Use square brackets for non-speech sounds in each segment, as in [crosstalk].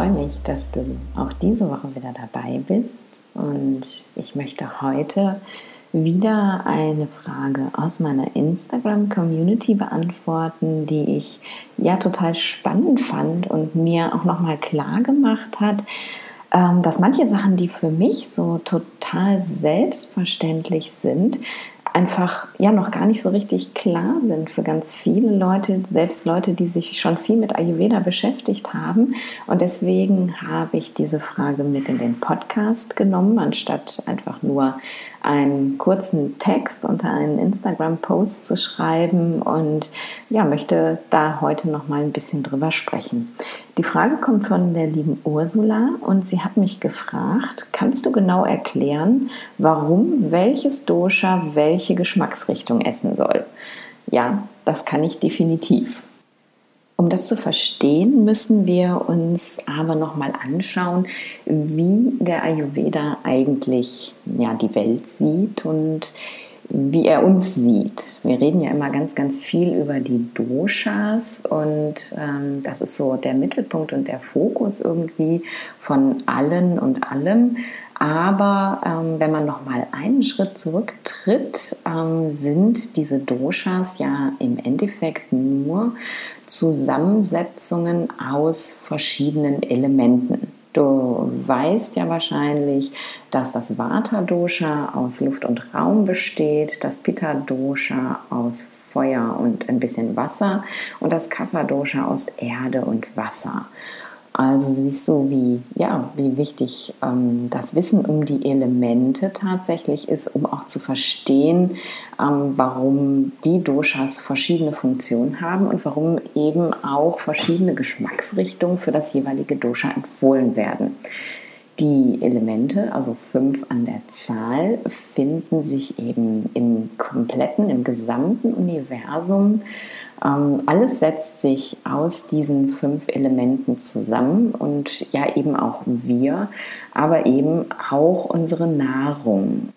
Freue mich, dass du auch diese Woche wieder dabei bist. Und ich möchte heute wieder eine Frage aus meiner Instagram-Community beantworten, die ich ja total spannend fand und mir auch nochmal klar gemacht hat, ähm, dass manche Sachen, die für mich so total selbstverständlich sind, einfach ja noch gar nicht so richtig klar sind für ganz viele Leute, selbst Leute, die sich schon viel mit Ayurveda beschäftigt haben. Und deswegen habe ich diese Frage mit in den Podcast genommen, anstatt einfach nur einen kurzen Text unter einen Instagram-Post zu schreiben und ja, möchte da heute noch mal ein bisschen drüber sprechen. Die Frage kommt von der lieben Ursula und sie hat mich gefragt, kannst du genau erklären, warum welches Dosha welche Geschmacksrichtung essen soll? Ja, das kann ich definitiv. Um das zu verstehen, müssen wir uns aber noch mal anschauen, wie der Ayurveda eigentlich ja, die Welt sieht und wie er uns sieht. Wir reden ja immer ganz, ganz viel über die Doshas und ähm, das ist so der Mittelpunkt und der Fokus irgendwie von allen und allem. Aber ähm, wenn man noch mal einen Schritt zurücktritt, ähm, sind diese Doshas ja im Endeffekt nur Zusammensetzungen aus verschiedenen Elementen. Du weißt ja wahrscheinlich, dass das Vata-Dosha aus Luft und Raum besteht, das Pitta-Dosha aus Feuer und ein bisschen Wasser und das Kapha-Dosha aus Erde und Wasser. Also siehst du, wie, ja, wie wichtig ähm, das Wissen um die Elemente tatsächlich ist, um auch zu verstehen, ähm, warum die Doshas verschiedene Funktionen haben und warum eben auch verschiedene Geschmacksrichtungen für das jeweilige Dosha empfohlen werden. Die Elemente, also fünf an der Zahl, finden sich eben im kompletten, im gesamten Universum ähm, alles setzt sich aus diesen fünf Elementen zusammen und ja eben auch wir, aber eben auch unsere Nahrung.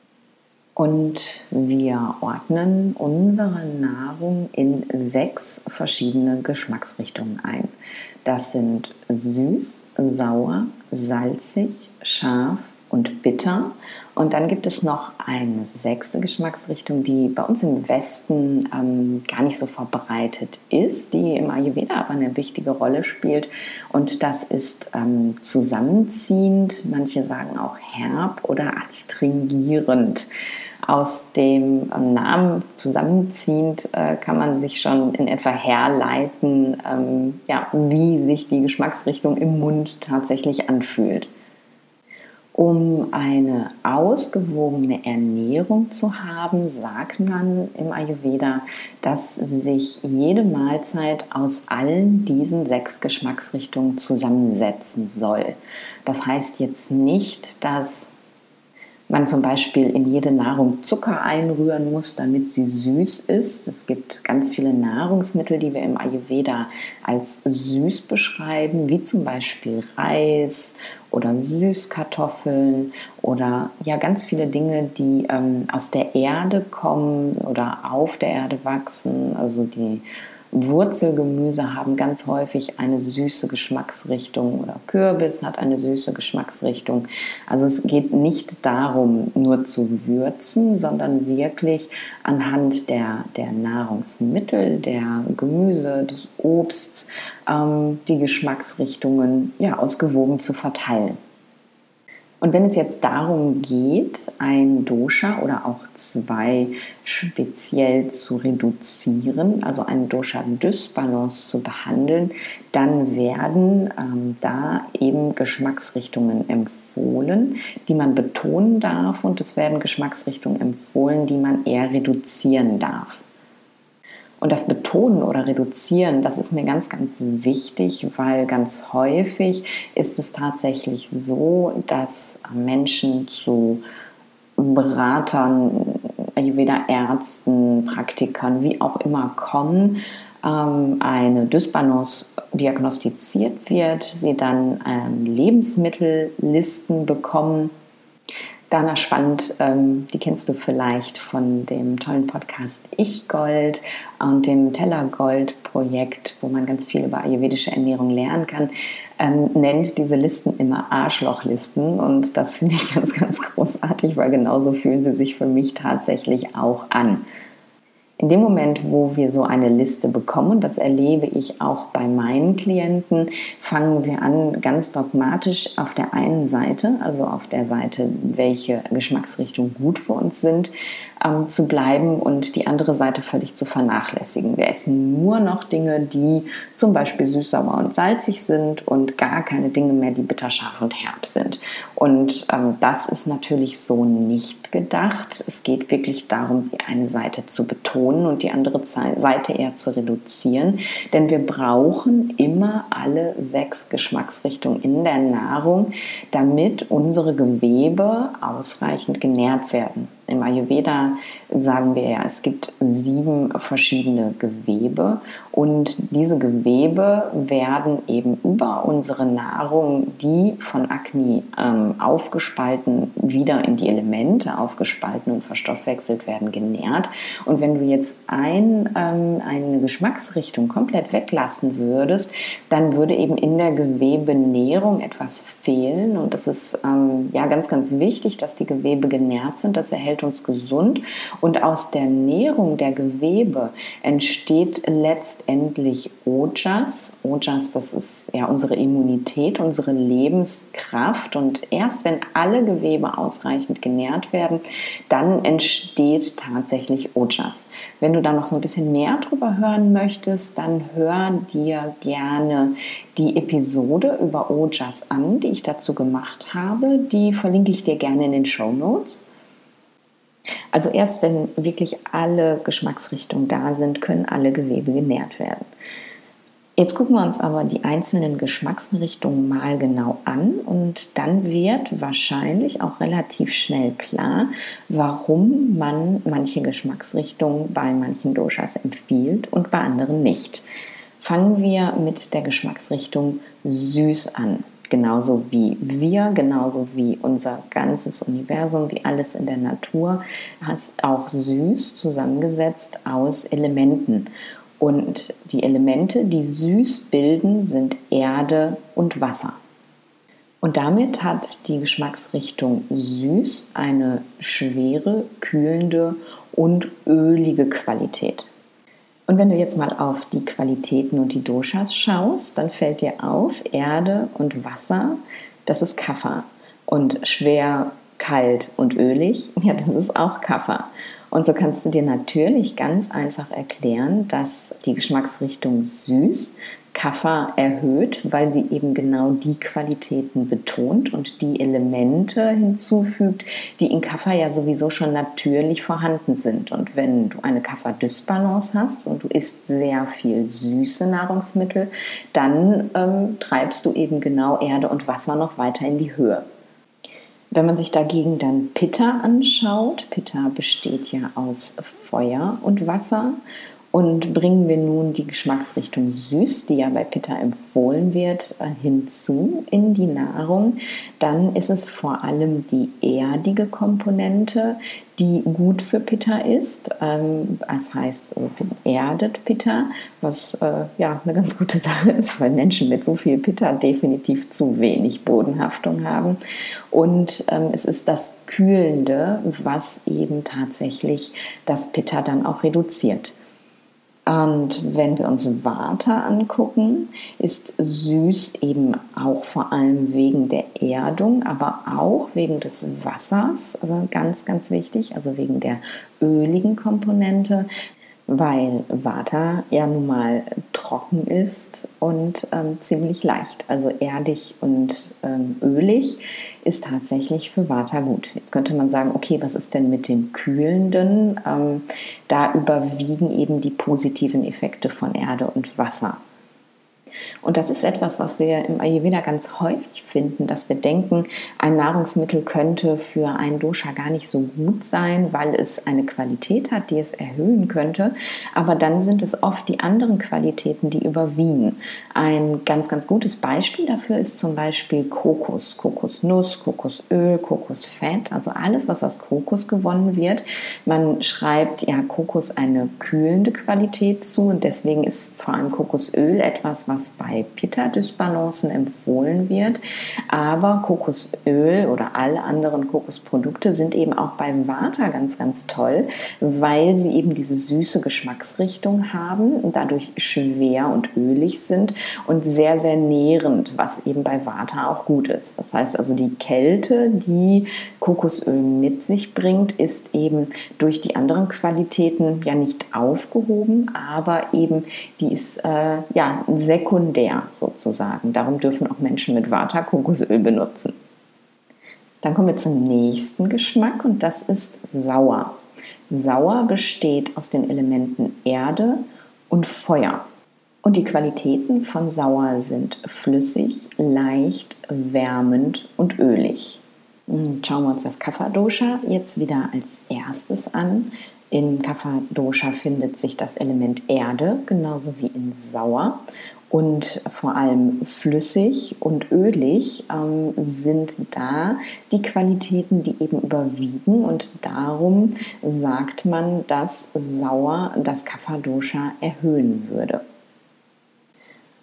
Und wir ordnen unsere Nahrung in sechs verschiedene Geschmacksrichtungen ein. Das sind süß, sauer, salzig, scharf und bitter. Und dann gibt es noch eine sechste Geschmacksrichtung, die bei uns im Westen ähm, gar nicht so verbreitet ist, die im Ayurveda aber eine wichtige Rolle spielt. Und das ist ähm, zusammenziehend, manche sagen auch herb oder astringierend. Aus dem ähm, Namen zusammenziehend äh, kann man sich schon in etwa herleiten, ähm, ja, wie sich die Geschmacksrichtung im Mund tatsächlich anfühlt. Um eine ausgewogene Ernährung zu haben, sagt man im Ayurveda, dass sich jede Mahlzeit aus allen diesen sechs Geschmacksrichtungen zusammensetzen soll. Das heißt jetzt nicht, dass man zum Beispiel in jede Nahrung Zucker einrühren muss, damit sie süß ist. Es gibt ganz viele Nahrungsmittel, die wir im Ayurveda als süß beschreiben, wie zum Beispiel Reis oder Süßkartoffeln oder ja ganz viele Dinge, die ähm, aus der Erde kommen oder auf der Erde wachsen, also die Wurzelgemüse haben ganz häufig eine süße Geschmacksrichtung oder Kürbis hat eine süße Geschmacksrichtung. Also es geht nicht darum, nur zu würzen, sondern wirklich anhand der, der Nahrungsmittel, der Gemüse, des Obsts, ähm, die Geschmacksrichtungen ja, ausgewogen zu verteilen. Und wenn es jetzt darum geht, ein Dosha oder auch zwei speziell zu reduzieren, also einen Dosha-Dysbalance zu behandeln, dann werden ähm, da eben Geschmacksrichtungen empfohlen, die man betonen darf und es werden Geschmacksrichtungen empfohlen, die man eher reduzieren darf. Und das Betonen oder Reduzieren, das ist mir ganz, ganz wichtig, weil ganz häufig ist es tatsächlich so, dass Menschen zu Beratern, weder Ärzten, Praktikern, wie auch immer kommen, ähm, eine Dysbalance diagnostiziert wird, sie dann ähm, Lebensmittellisten bekommen Dana Spannend, ähm, die kennst du vielleicht von dem tollen Podcast Ich Gold und dem Teller Gold Projekt, wo man ganz viel über ayurvedische Ernährung lernen kann, ähm, nennt diese Listen immer Arschlochlisten und das finde ich [laughs] ganz, ganz großartig, weil genauso fühlen sie sich für mich tatsächlich auch an. In dem Moment, wo wir so eine Liste bekommen, das erlebe ich auch bei meinen Klienten, fangen wir an, ganz dogmatisch auf der einen Seite, also auf der Seite, welche Geschmacksrichtungen gut für uns sind, ähm, zu bleiben und die andere Seite völlig zu vernachlässigen. Wir essen nur noch Dinge, die zum Beispiel süß, sauer und salzig sind und gar keine Dinge mehr, die bitter, scharf und herb sind. Und ähm, das ist natürlich so nicht gedacht. Es geht wirklich darum, die eine Seite zu betonen und die andere Seite eher zu reduzieren. Denn wir brauchen immer alle sechs Geschmacksrichtungen in der Nahrung, damit unsere Gewebe ausreichend genährt werden. Im Ayurveda sagen wir ja, es gibt sieben verschiedene Gewebe und diese Gewebe werden eben über unsere Nahrung, die von Agni ähm, aufgespalten, wieder in die Elemente aufgespalten und verstoffwechselt werden, genährt. Und wenn du jetzt ein, ähm, eine Geschmacksrichtung komplett weglassen würdest, dann würde eben in der Gewebenährung etwas fehlen. Und das ist ähm, ja ganz, ganz wichtig, dass die Gewebe genährt sind. Das erhält uns gesund. Und aus der Nährung der Gewebe entsteht letztendlich letztendlich Ojas. Ojas, das ist ja unsere Immunität, unsere Lebenskraft. Und erst wenn alle Gewebe ausreichend genährt werden, dann entsteht tatsächlich Ojas. Wenn du da noch so ein bisschen mehr drüber hören möchtest, dann hör dir gerne die Episode über Ojas an, die ich dazu gemacht habe. Die verlinke ich dir gerne in den Show Notes. Also erst wenn wirklich alle Geschmacksrichtungen da sind, können alle Gewebe genährt werden. Jetzt gucken wir uns aber die einzelnen Geschmacksrichtungen mal genau an und dann wird wahrscheinlich auch relativ schnell klar, warum man manche Geschmacksrichtungen bei manchen Doshas empfiehlt und bei anderen nicht. Fangen wir mit der Geschmacksrichtung süß an genauso wie wir, genauso wie unser ganzes Universum, wie alles in der Natur, ist auch süß zusammengesetzt aus Elementen. Und die Elemente, die süß bilden, sind Erde und Wasser. Und damit hat die Geschmacksrichtung süß eine schwere, kühlende und ölige Qualität. Und wenn du jetzt mal auf die Qualitäten und die Doshas schaust, dann fällt dir auf, Erde und Wasser, das ist Kapha. Und schwer, kalt und ölig, [laughs] ja, das ist auch Kapha. Und so kannst du dir natürlich ganz einfach erklären, dass die Geschmacksrichtung süß Kaffer erhöht, weil sie eben genau die Qualitäten betont und die Elemente hinzufügt, die in Kaffer ja sowieso schon natürlich vorhanden sind. Und wenn du eine Kaffer-Dysbalance hast und du isst sehr viel süße Nahrungsmittel, dann ähm, treibst du eben genau Erde und Wasser noch weiter in die Höhe. Wenn man sich dagegen dann Pitta anschaut, Pitta besteht ja aus Feuer und Wasser und bringen wir nun die Geschmacksrichtung süß, die ja bei Pitta empfohlen wird, äh, hinzu in die Nahrung, dann ist es vor allem die erdige Komponente, die gut für Pitta ist. Ähm, das heißt, erdet Pitta, was äh, ja eine ganz gute Sache ist, weil Menschen mit so viel Pitta definitiv zu wenig Bodenhaftung haben. Und ähm, es ist das Kühlende, was eben tatsächlich das Pitta dann auch reduziert. Und wenn wir uns Vata angucken, ist süß eben auch vor allem wegen der Erdung, aber auch wegen des Wassers, also ganz, ganz wichtig, also wegen der öligen Komponente weil Vata ja nun mal trocken ist und ähm, ziemlich leicht. Also erdig und ähm, ölig ist tatsächlich für Vata gut. Jetzt könnte man sagen, okay, was ist denn mit dem Kühlenden? Ähm, da überwiegen eben die positiven Effekte von Erde und Wasser. Und das ist etwas, was wir im Ayurveda ganz häufig finden, dass wir denken, ein Nahrungsmittel könnte für ein Dosha gar nicht so gut sein, weil es eine Qualität hat, die es erhöhen könnte. Aber dann sind es oft die anderen Qualitäten, die überwiegen. Ein ganz, ganz gutes Beispiel dafür ist zum Beispiel Kokos, Kokosnuss, Kokosöl, Kokosfett, also alles, was aus Kokos gewonnen wird. Man schreibt ja Kokos eine kühlende Qualität zu und deswegen ist vor allem Kokosöl etwas, was bei Pitta-Dysbalancen empfohlen wird. Aber Kokosöl oder alle anderen Kokosprodukte sind eben auch bei Vata ganz, ganz toll, weil sie eben diese süße Geschmacksrichtung haben und dadurch schwer und ölig sind und sehr, sehr nährend, was eben bei Vata auch gut ist. Das heißt also, die Kälte, die Kokosöl mit sich bringt, ist eben durch die anderen Qualitäten ja nicht aufgehoben, aber eben die ist äh, ja sekundär sozusagen. Darum dürfen auch Menschen mit Vata Kokosöl benutzen. Dann kommen wir zum nächsten Geschmack und das ist sauer. Sauer besteht aus den Elementen Erde und Feuer. Und die Qualitäten von Sauer sind flüssig, leicht, wärmend und ölig. Hm, schauen wir uns das Kapha-Dosha jetzt wieder als erstes an. In Kapha-Dosha findet sich das Element Erde, genauso wie in Sauer. Und vor allem flüssig und ölig ähm, sind da die Qualitäten, die eben überwiegen. Und darum sagt man, dass Sauer das Kapha-Dosha erhöhen würde.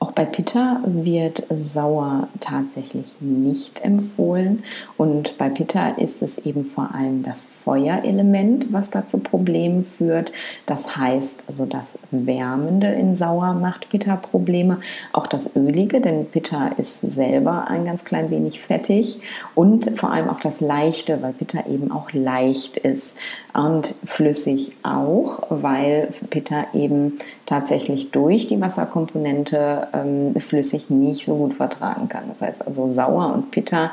Auch bei Pitta wird sauer tatsächlich nicht empfohlen. Und bei Pitta ist es eben vor allem das Feuerelement, was da zu Problemen führt. Das heißt, also das Wärmende in Sauer macht Pitta Probleme. Auch das Ölige, denn Pitta ist selber ein ganz klein wenig fettig. Und vor allem auch das Leichte, weil Pitta eben auch leicht ist und flüssig auch, weil Pitta eben tatsächlich durch die Wasserkomponente ähm, flüssig nicht so gut vertragen kann. Das heißt also sauer und Pitta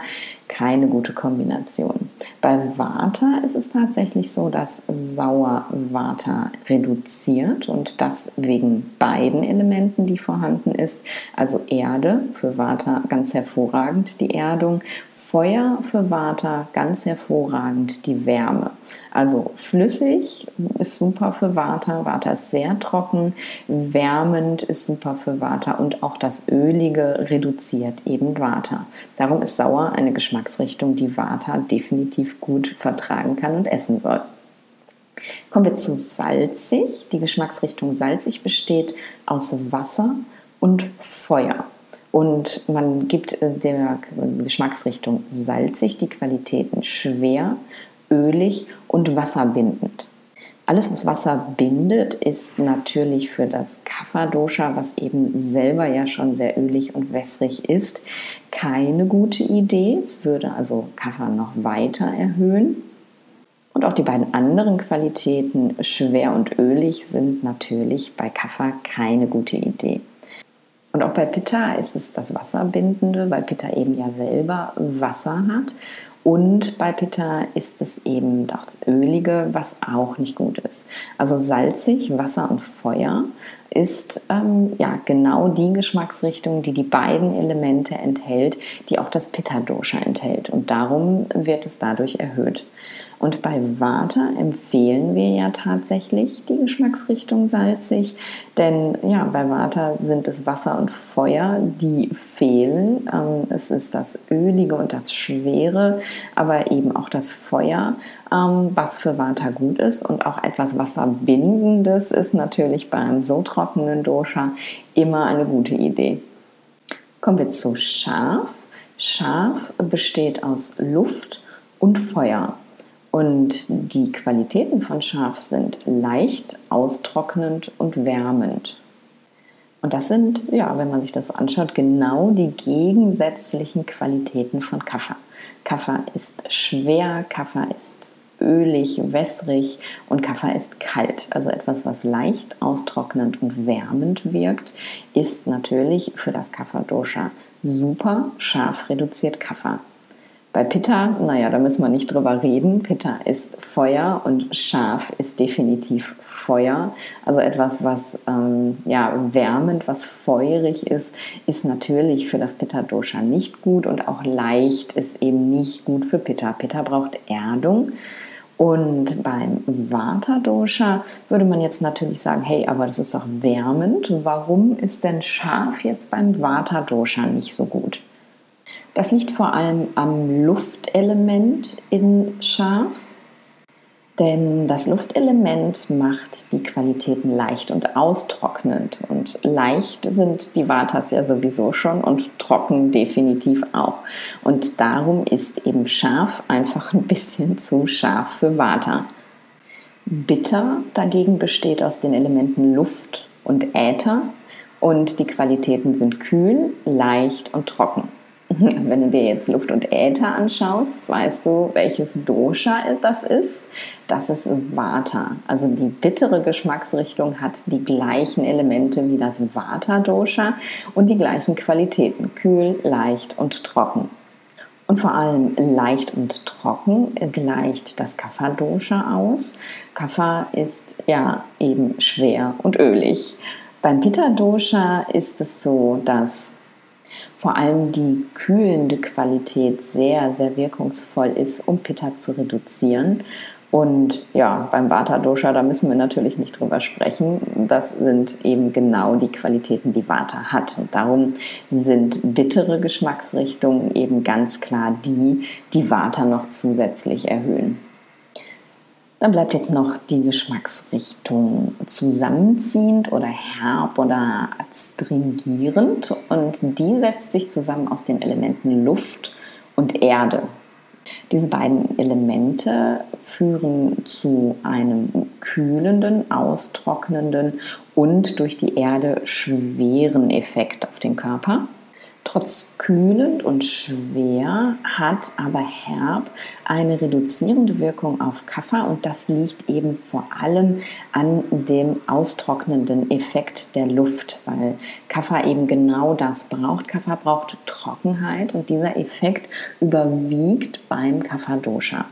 keine gute Kombination. Bei Vata ist es tatsächlich so, dass sauer Vata reduziert und das wegen beiden Elementen, die vorhanden ist. Also Erde für Vata ganz hervorragend die Erdung, Feuer für Vata ganz hervorragend die Wärme. Also flüssig ist super für Vata, Vata ist sehr trocken, wärmend ist super für Vata und auch das Ölige reduziert eben Vata. Darum ist sauer eine Geschmacksrichtung, die Vata definitiv gut vertragen kann und essen soll. Kommen wir zu salzig. Die Geschmacksrichtung salzig besteht aus Wasser und Feuer. Und man gibt der Geschmacksrichtung salzig die Qualitäten schwer, ölig und wasserbindend. Alles, was Wasser bindet, ist natürlich für das Kapha-Dosha, was eben selber ja schon sehr ölig und wässrig ist, keine gute Idee. Es würde also Kapha noch weiter erhöhen. Und auch die beiden anderen Qualitäten, schwer und ölig, sind natürlich bei Kapha keine gute Idee. Und auch bei Pitta ist es das Wasserbindende, weil Pitta eben ja selber Wasser hat. Und bei Pitta ist es eben das Ölige, was auch nicht gut ist. Also salzig, Wasser und Feuer ist ähm, ja genau die Geschmacksrichtung, die die beiden Elemente enthält, die auch das Pitta-Dosha enthält. Und darum wird es dadurch erhöht. Und bei Vata empfehlen wir ja tatsächlich die Geschmacksrichtung salzig, denn ja, bei Vata sind es Wasser und Feuer, die fehlen. Ähm, es ist das Ölige und das Schwere, aber eben auch das Feuer, ähm, was für Vata gut ist. Und auch etwas Wasserbindendes ist natürlich beim so trockenen Dosha immer eine gute Idee. Kommen wir zu Schaf. Schaf besteht aus Luft und Feuer. Und die Qualitäten von Schaf sind leicht, austrocknend und wärmend. Und das sind, ja, wenn man sich das anschaut, genau die gegensätzlichen Qualitäten von Kaffer. Kaffer ist schwer, Kaffer ist ölig, wässrig und Kaffer ist kalt. Also etwas, was leicht, austrocknend und wärmend wirkt, ist natürlich für das Kaffer-Dosha super scharf reduziert Kaffer. Bei Pitta, naja, da müssen wir nicht drüber reden. Pitta ist Feuer und Schaf ist definitiv Feuer. Also etwas, was ähm, ja, wärmend, was feurig ist, ist natürlich für das Pitta-Dosha nicht gut und auch leicht ist eben nicht gut für Pitta. Pitta braucht Erdung. Und beim Vata-Dosha würde man jetzt natürlich sagen, hey, aber das ist doch wärmend. Warum ist denn scharf jetzt beim Vata-Dosha nicht so gut? Das liegt vor allem am Luftelement in scharf. Denn das Luftelement macht die Qualitäten leicht und austrocknend. Und leicht sind die Vatas ja sowieso schon und trocken definitiv auch. Und darum ist eben scharf einfach ein bisschen zu scharf für Vata. Bitter dagegen besteht aus den Elementen Luft und Äther und die Qualitäten sind kühl, leicht und trocken. [laughs] Wenn du dir jetzt Luft und Äther anschaust, weißt du, welches Dosha das ist. Das ist Vata. Also die bittere Geschmacksrichtung hat die gleichen Elemente wie das Vata-Dosha und die gleichen Qualitäten. Kühl, leicht und trocken. Und vor allem leicht und trocken gleicht das Kapha-Dosha aus. Kapha ist ja eben schwer und ölig. Beim Pitta-Dosha ist es so, dass vor allem die kühlende Qualität sehr, sehr wirkungsvoll ist, um Pitta zu reduzieren. Und ja, beim Vata Dosha, da müssen wir natürlich nicht drüber sprechen. Das sind eben genau die Qualitäten, die Vata hat. Und darum sind bittere Geschmacksrichtungen eben ganz klar die, die Vata noch zusätzlich erhöhen. Dann bleibt jetzt noch die Geschmacksrichtung zusammenziehend oder herb oder astringierend und die setzt sich zusammen aus den Elementen Luft und Erde. Diese beiden Elemente führen zu einem kühlenden, austrocknenden und durch die Erde schweren Effekt auf den Körper. Trotz kühlend und schwer hat aber herb eine reduzierende Wirkung auf Kaffer und das liegt eben vor allem an dem austrocknenden Effekt der Luft, weil Kaffer eben genau das braucht. Kaffer braucht Trockenheit und dieser Effekt überwiegt beim Kapha-Dosha.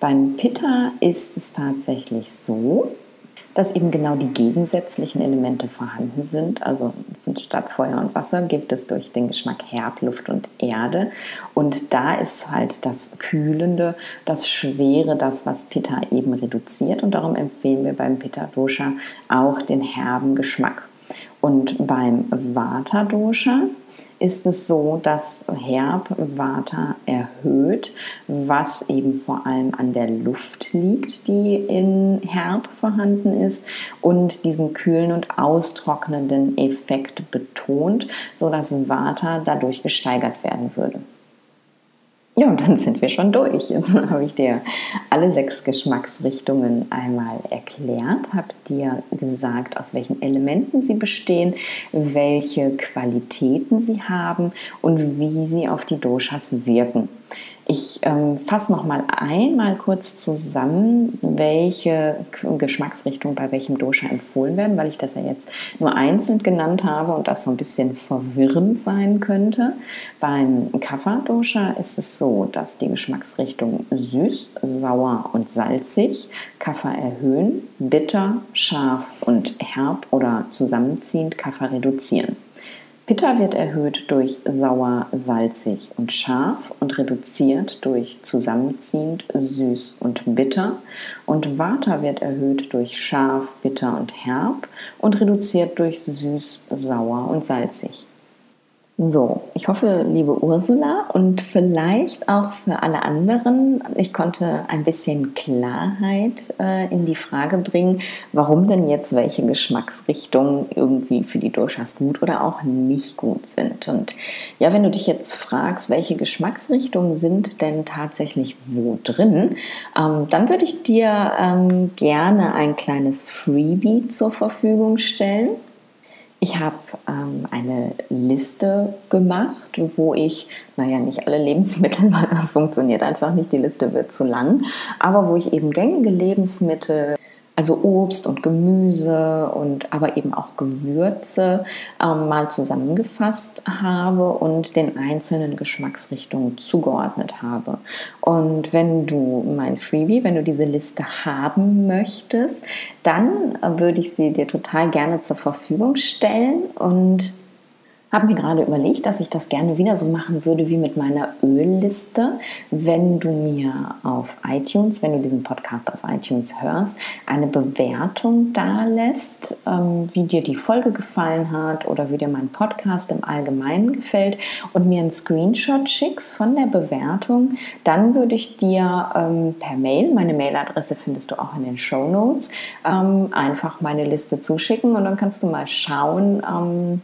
Beim Pitta ist es tatsächlich so, dass eben genau die gegensätzlichen Elemente vorhanden sind. Also statt Feuer und Wasser gibt es durch den Geschmack Herb, Luft und Erde. Und da ist halt das Kühlende, das Schwere, das, was Pitta eben reduziert. Und darum empfehlen wir beim Pitta Dosha auch den herben Geschmack. Und beim Vata Dosha ist es so, dass Herb-Vata erhöht, was eben vor allem an der Luft liegt, die in Herb vorhanden ist und diesen kühlen und austrocknenden Effekt betont, sodass Vata dadurch gesteigert werden würde. Ja, und dann sind wir schon durch. Jetzt [laughs] habe ich dir alle sechs Geschmacksrichtungen einmal erklärt, habe dir gesagt, aus welchen Elementen sie bestehen, welche Qualitäten sie haben und wie sie auf die Doshas wirken. Ich ähm, fasse noch mal einmal kurz zusammen, welche Geschmacksrichtungen bei welchem Dosha empfohlen werden, weil ich das ja jetzt nur einzeln genannt habe und das so ein bisschen verwirrend sein könnte. Beim Kapha-Dosha ist es so, dass die Geschmacksrichtungen süß, sauer und salzig Kapha erhöhen, bitter, scharf und herb oder zusammenziehend Kapha reduzieren. Pitta wird erhöht durch sauer, salzig und scharf und reduziert durch zusammenziehend, süß und bitter. Und Vata wird erhöht durch scharf, bitter und herb und reduziert durch süß, sauer und salzig. So, ich hoffe, liebe Ursula und vielleicht auch für alle anderen, ich konnte ein bisschen Klarheit äh, in die Frage bringen, warum denn jetzt welche Geschmacksrichtungen irgendwie für die Doshas gut oder auch nicht gut sind. Und ja, wenn du dich jetzt fragst, welche Geschmacksrichtungen sind denn tatsächlich wo drin, ähm, dann würde ich dir ähm, gerne ein kleines Freebie zur Verfügung stellen. Ich habe ähm, eine Liste gemacht, wo ich, naja, nicht alle Lebensmittel, [laughs] weil das funktioniert einfach nicht, die Liste wird zu lang, aber wo ich eben gängige Lebensmittel also Obst und Gemüse und aber eben auch Gewürze ähm, mal zusammengefasst habe und den einzelnen Geschmacksrichtungen zugeordnet habe. Und wenn du mein Freebie, wenn du diese Liste haben möchtest, dann äh, würde ich sie dir total gerne zur Verfügung stellen und habe mir gerade überlegt, dass ich das gerne wieder so machen würde wie mit meiner Ölliste. Wenn du mir auf iTunes, wenn du diesen Podcast auf iTunes hörst, eine Bewertung da lässt, ähm, wie dir die Folge gefallen hat oder wie dir mein Podcast im Allgemeinen gefällt und mir einen Screenshot schickst von der Bewertung, dann würde ich dir ähm, per Mail, meine Mailadresse findest du auch in den Show Notes, ähm, einfach meine Liste zuschicken und dann kannst du mal schauen,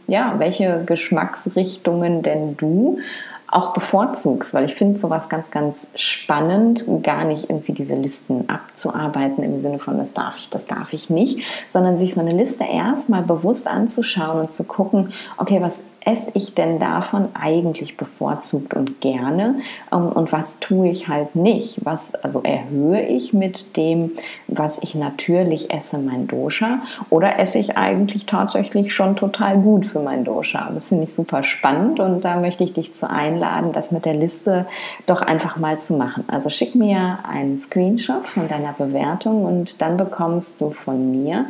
ja, welche Geschichten Geschmacksrichtungen denn du auch bevorzugst, weil ich finde sowas ganz, ganz spannend, gar nicht irgendwie diese Listen abzuarbeiten im Sinne von, das darf ich, das darf ich nicht, sondern sich so eine Liste erstmal bewusst anzuschauen und zu gucken, okay, was esse ich denn davon eigentlich bevorzugt und gerne ähm, und was tue ich halt nicht? Was also erhöhe ich mit dem, was ich natürlich esse, mein Dosha oder esse ich eigentlich tatsächlich schon total gut für mein Dosha? Das finde ich super spannend und da möchte ich dich zu einladen, das mit der Liste doch einfach mal zu machen. Also schick mir einen Screenshot von deiner Bewertung und dann bekommst du von mir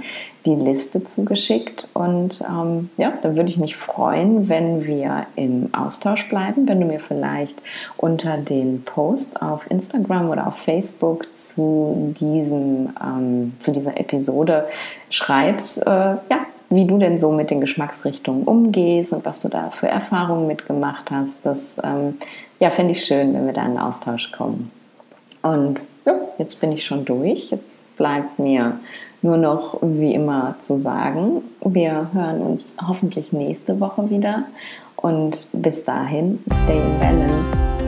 die Liste zugeschickt. Und ähm, ja, da würde ich mich freuen, wenn wir im Austausch bleiben, wenn du mir vielleicht unter den Post auf Instagram oder auf Facebook zu, diesem, ähm, zu dieser Episode schreibst, äh, ja, wie du denn so mit den Geschmacksrichtungen umgehst und was du da für Erfahrungen mitgemacht hast. Das ähm, ja, fände ich schön, wenn wir da in den Austausch kommen. Und ja, jetzt bin ich schon durch. Jetzt bleibt mir nur noch wie immer zu sagen, wir hören uns hoffentlich nächste Woche wieder und bis dahin, stay in balance.